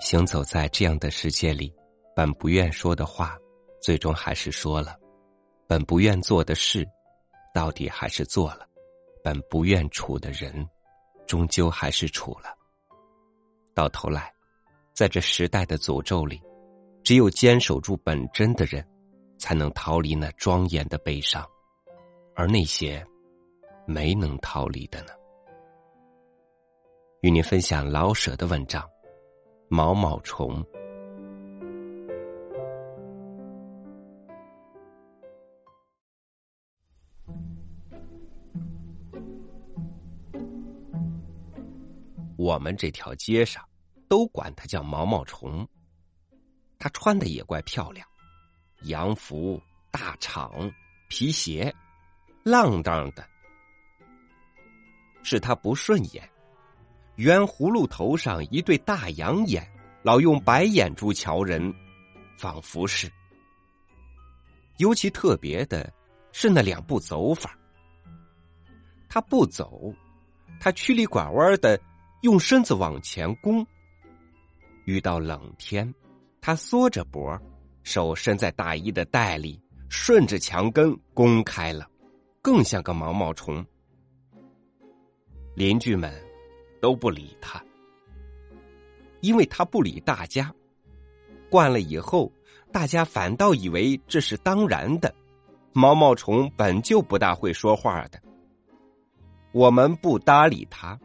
行走在这样的世界里，本不愿说的话，最终还是说了；本不愿做的事，到底还是做了；本不愿处的人，终究还是处了。到头来，在这时代的诅咒里，只有坚守住本真的人，才能逃离那庄严的悲伤，而那些没能逃离的呢？与您分享老舍的文章。毛毛虫，我们这条街上都管它叫毛毛虫。它穿的也怪漂亮，洋服、大氅、皮鞋，浪荡的。是他不顺眼。圆葫芦头上一对大羊眼，老用白眼珠瞧人，仿佛是。尤其特别的是那两步走法。他不走，他曲里拐弯的用身子往前弓。遇到冷天，他缩着脖，手伸在大衣的袋里，顺着墙根弓开了，更像个毛毛虫。邻居们。都不理他，因为他不理大家。惯了以后，大家反倒以为这是当然的。毛毛虫本就不大会说话的，我们不搭理他。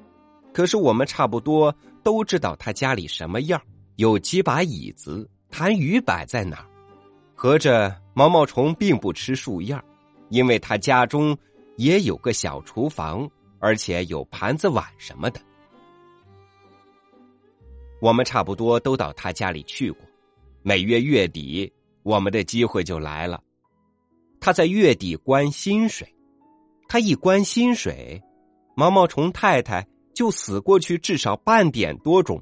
可是我们差不多都知道他家里什么样，有几把椅子、痰盂摆在哪儿。合着毛毛虫并不吃树叶，因为他家中也有个小厨房，而且有盘子碗什么的。我们差不多都到他家里去过，每月月底，我们的机会就来了。他在月底关薪水，他一关薪水，毛毛虫太太就死过去至少半点多钟。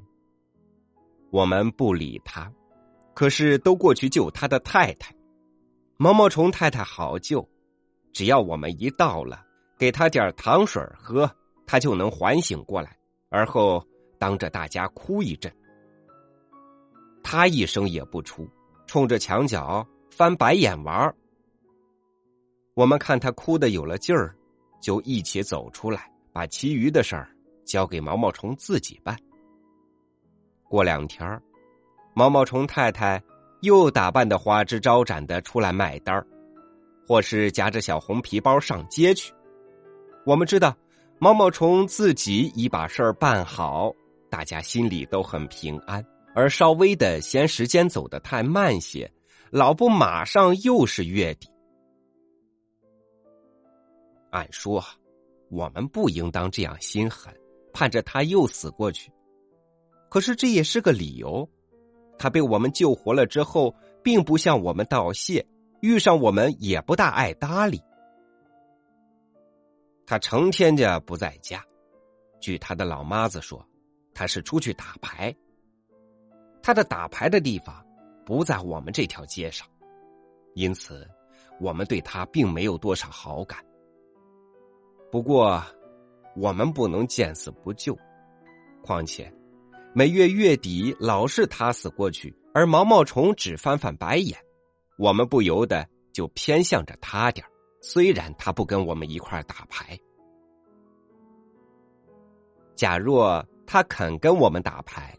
我们不理他，可是都过去救他的太太。毛毛虫太太好救，只要我们一到了，给他点糖水喝，他就能缓醒过来，而后。当着大家哭一阵，他一声也不出，冲着墙角翻白眼玩我们看他哭的有了劲儿，就一起走出来，把其余的事儿交给毛毛虫自己办。过两天毛毛虫太太又打扮的花枝招展的出来卖单儿，或是夹着小红皮包上街去。我们知道，毛毛虫自己已把事儿办好。大家心里都很平安，而稍微的嫌时间走得太慢些，老不马上又是月底。按说，我们不应当这样心狠，盼着他又死过去。可是这也是个理由，他被我们救活了之后，并不向我们道谢，遇上我们也不大爱搭理。他成天家不在家，据他的老妈子说。他是出去打牌，他的打牌的地方不在我们这条街上，因此我们对他并没有多少好感。不过，我们不能见死不救，况且每月月底老是他死过去，而毛毛虫只翻翻白眼，我们不由得就偏向着他点虽然他不跟我们一块打牌，假若。他肯跟我们打牌，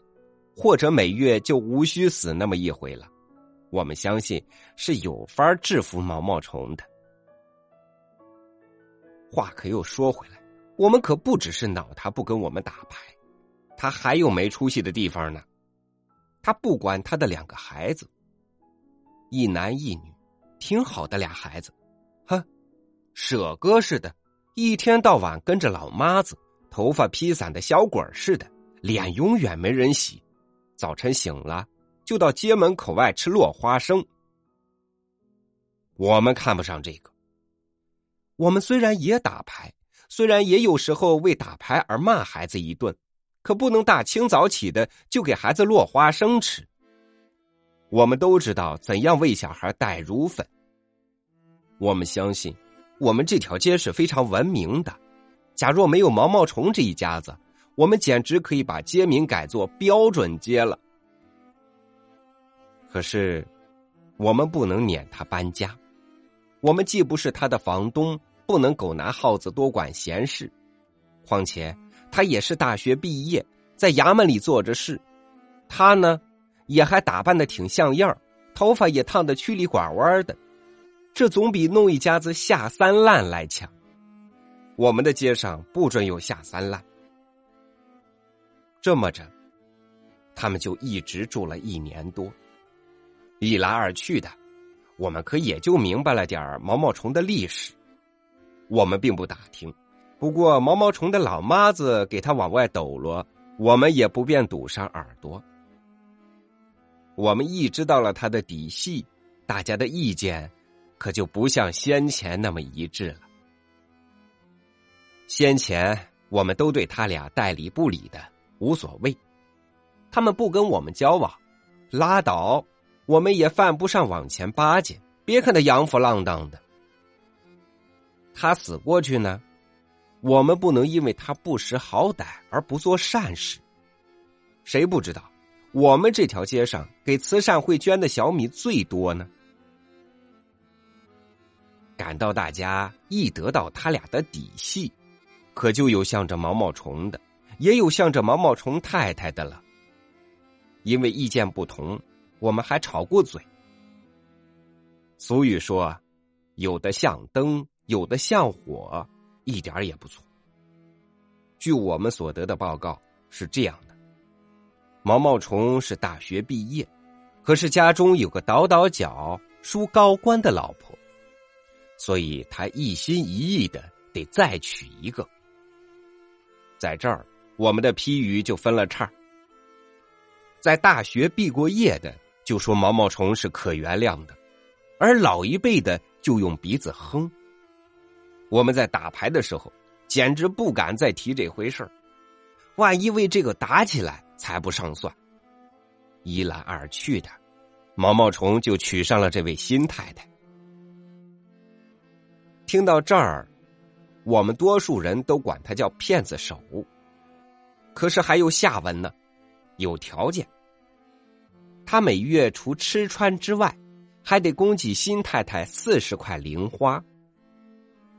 或者每月就无需死那么一回了。我们相信是有法制服毛毛虫的。话可又说回来，我们可不只是恼他不跟我们打牌，他还有没出息的地方呢。他不管他的两个孩子，一男一女，挺好的俩孩子，哼，舍哥似的，一天到晚跟着老妈子。头发披散的小鬼似的，脸永远没人洗。早晨醒了，就到街门口外吃落花生。我们看不上这个。我们虽然也打牌，虽然也有时候为打牌而骂孩子一顿，可不能大清早起的就给孩子落花生吃。我们都知道怎样为小孩带乳粉。我们相信，我们这条街是非常文明的。假若没有毛毛虫这一家子，我们简直可以把街名改作标准街了。可是，我们不能撵他搬家。我们既不是他的房东，不能狗拿耗子多管闲事。况且，他也是大学毕业，在衙门里做着事。他呢，也还打扮的挺像样头发也烫的曲里拐弯的。这总比弄一家子下三滥来强。我们的街上不准有下三滥。这么着，他们就一直住了一年多。一来二去的，我们可也就明白了点毛毛虫的历史。我们并不打听，不过毛毛虫的老妈子给他往外抖落，我们也不便堵上耳朵。我们一知道了他的底细，大家的意见。可就不像先前那么一致了。先前我们都对他俩代理不理的无所谓，他们不跟我们交往，拉倒，我们也犯不上往前巴结。别看他洋浮浪荡的，他死过去呢，我们不能因为他不识好歹而不做善事。谁不知道，我们这条街上给慈善会捐的小米最多呢？感到大家一得到他俩的底细，可就有向着毛毛虫的，也有向着毛毛虫太太的了。因为意见不同，我们还吵过嘴。俗语说：“有的像灯，有的像火，一点也不错。”据我们所得的报告是这样的：毛毛虫是大学毕业，可是家中有个倒倒脚、梳高官的老婆。所以他一心一意的得再娶一个。在这儿，我们的批语就分了叉。在大学毕过业的就说毛毛虫是可原谅的，而老一辈的就用鼻子哼。我们在打牌的时候，简直不敢再提这回事儿，万一为这个打起来，才不上算。一来二去的，毛毛虫就娶上了这位新太太。听到这儿，我们多数人都管他叫骗子手。可是还有下文呢，有条件。他每月除吃穿之外，还得供给新太太四十块零花。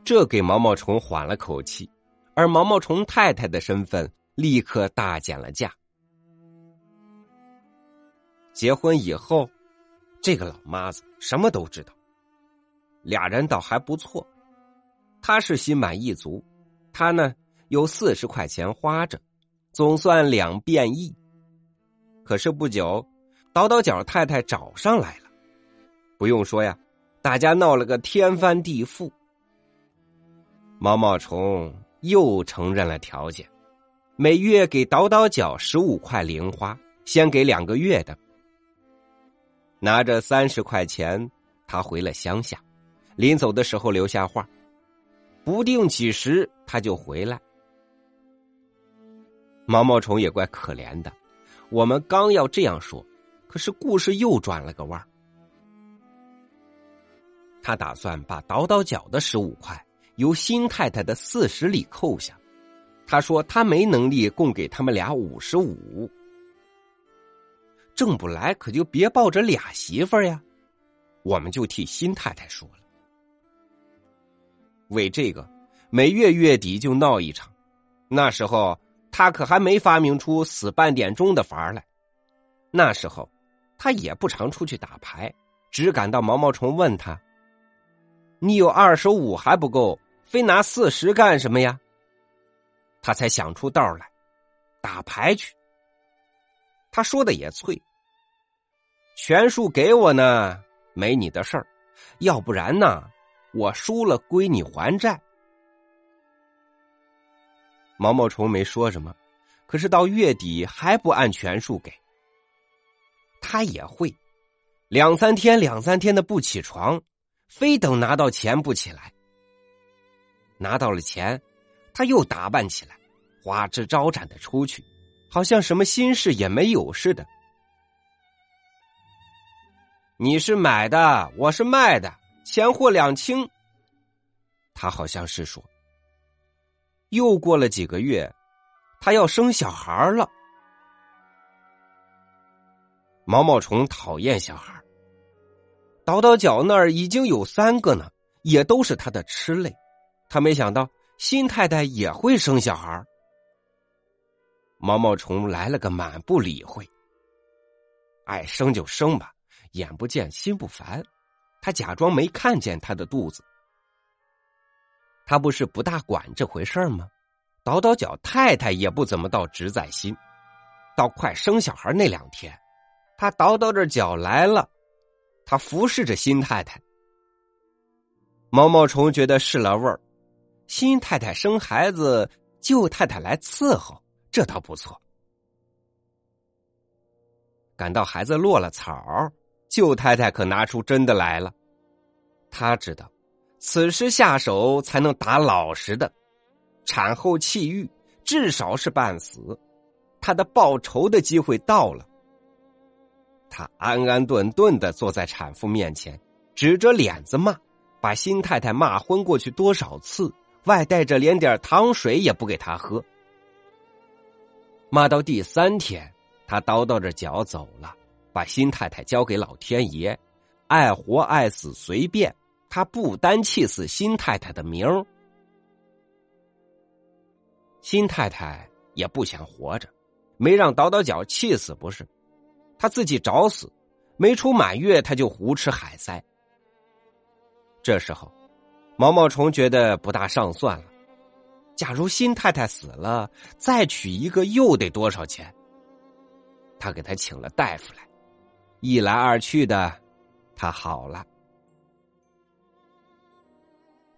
这给毛毛虫缓了口气，而毛毛虫太太的身份立刻大减了价。结婚以后，这个老妈子什么都知道，俩人倒还不错。他是心满意足，他呢有四十块钱花着，总算两便一。可是不久，倒倒脚太太找上来了，不用说呀，大家闹了个天翻地覆。毛毛虫又承认了条件，每月给倒倒脚十五块零花，先给两个月的。拿着三十块钱，他回了乡下，临走的时候留下话。不定几时他就回来。毛毛虫也怪可怜的，我们刚要这样说，可是故事又转了个弯儿他打算把倒倒脚的十五块由新太太的四十里扣下。他说他没能力供给他们俩五十五，挣不来可就别抱着俩媳妇儿呀。我们就替新太太说了。为这个，每月月底就闹一场。那时候他可还没发明出死半点钟的法儿来。那时候他也不常出去打牌，只赶到毛毛虫问他：“你有二十五还不够，非拿四十干什么呀？”他才想出道来，打牌去。他说的也脆，全数给我呢，没你的事儿；要不然呢？我输了归你还债。毛毛虫没说什么，可是到月底还不按全数给。他也会，两三天两三天的不起床，非等拿到钱不起来。拿到了钱，他又打扮起来，花枝招展的出去，好像什么心事也没有似的。你是买的，我是卖的。钱货两清，他好像是说。又过了几个月，他要生小孩了。毛毛虫讨厌小孩，倒倒脚那儿已经有三个呢，也都是他的吃类。他没想到新太太也会生小孩。毛毛虫来了个满不理会，爱生就生吧，眼不见心不烦。他假装没看见他的肚子。他不是不大管这回事吗？倒倒脚，太太也不怎么到直在心。到快生小孩那两天，他倒倒着脚来了，他服侍着新太太。毛毛虫觉得是了味儿，新太太生孩子，旧太太来伺候，这倒不错。赶到孩子落了草，旧太太可拿出真的来了，他知道。此时下手才能打老实的，产后气郁，至少是半死。他的报仇的机会到了。他安安顿顿的坐在产妇面前，指着脸子骂，把新太太骂昏过去多少次，外带着连点糖水也不给他喝。骂到第三天，他叨叨着脚走了，把新太太交给老天爷，爱活爱死随便。他不单气死新太太的名儿，新太太也不想活着，没让倒倒脚气死不是？他自己找死，没出满月他就胡吃海塞。这时候，毛毛虫觉得不大上算了。假如新太太死了，再娶一个又得多少钱？他给他请了大夫来，一来二去的，他好了。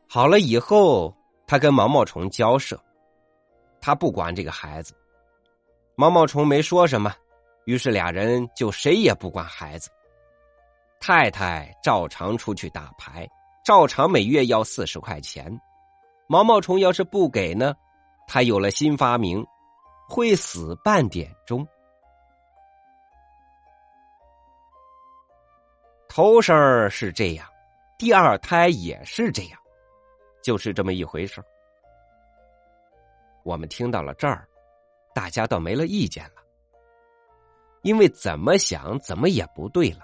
好了以后，他跟毛毛虫交涉，他不管这个孩子。毛毛虫没说什么，于是俩人就谁也不管孩子。太太照常出去打牌，照常每月要四十块钱。毛毛虫要是不给呢，他有了新发明，会死半点钟。头生是这样，第二胎也是这样。就是这么一回事我们听到了这儿，大家倒没了意见了，因为怎么想怎么也不对了。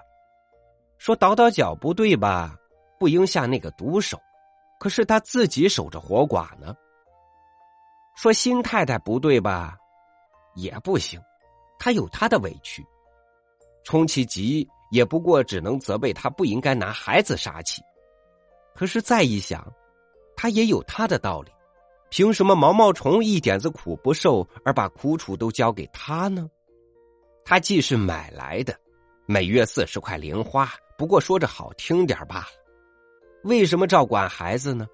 说倒倒脚不对吧，不应下那个毒手，可是他自己守着活寡呢。说新太太不对吧，也不行，他有他的委屈，充其急也不过只能责备他不应该拿孩子杀气。可是再一想。他也有他的道理，凭什么毛毛虫一点子苦不受，而把苦楚都交给他呢？他既是买来的，每月四十块零花，不过说着好听点罢了。为什么照管孩子呢？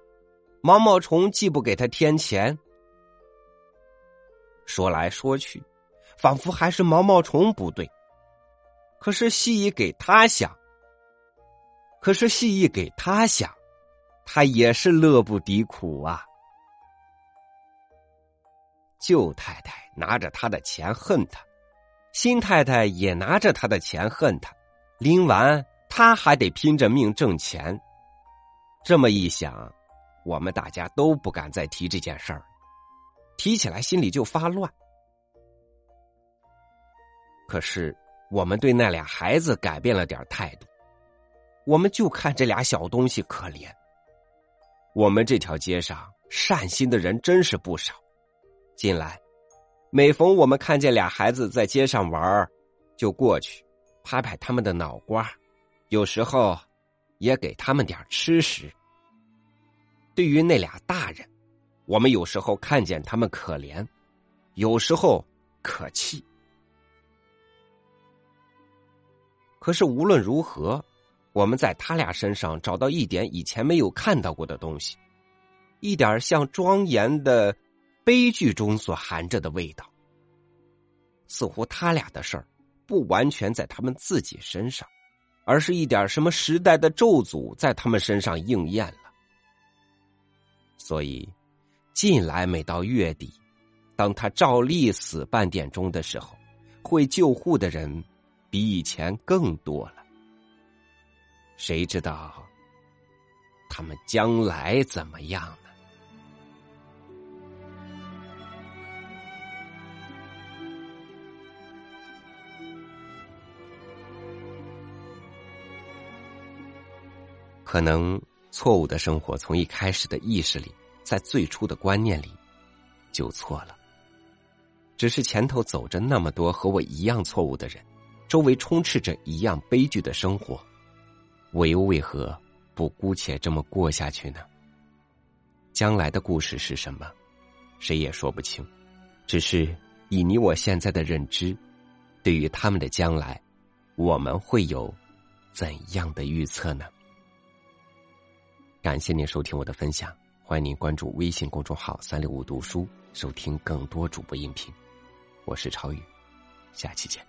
毛毛虫既不给他添钱，说来说去，仿佛还是毛毛虫不对。可是细一给他想，可是细一给他想。他也是乐不敌苦啊！旧太太拿着他的钱恨他，新太太也拿着他的钱恨他，拎完他还得拼着命挣钱。这么一想，我们大家都不敢再提这件事儿，提起来心里就发乱。可是我们对那俩孩子改变了点态度，我们就看这俩小东西可怜。我们这条街上善心的人真是不少。近来，每逢我们看见俩孩子在街上玩就过去拍拍他们的脑瓜，有时候也给他们点吃食。对于那俩大人，我们有时候看见他们可怜，有时候可气。可是无论如何。我们在他俩身上找到一点以前没有看到过的东西，一点像庄严的悲剧中所含着的味道。似乎他俩的事儿不完全在他们自己身上，而是一点什么时代的咒诅在他们身上应验了。所以，近来每到月底，当他照例死半点钟的时候，会救护的人比以前更多了。谁知道，他们将来怎么样呢？可能错误的生活从一开始的意识里，在最初的观念里就错了。只是前头走着那么多和我一样错误的人，周围充斥着一样悲剧的生活，我又为何不姑且这么过下去呢？将来的故事是什么，谁也说不清。只是以你我现在的认知，对于他们的将来，我们会有怎样的预测呢？感谢您收听我的分享，欢迎您关注微信公众号“三六五读书”，收听更多主播音频。我是超宇，下期见。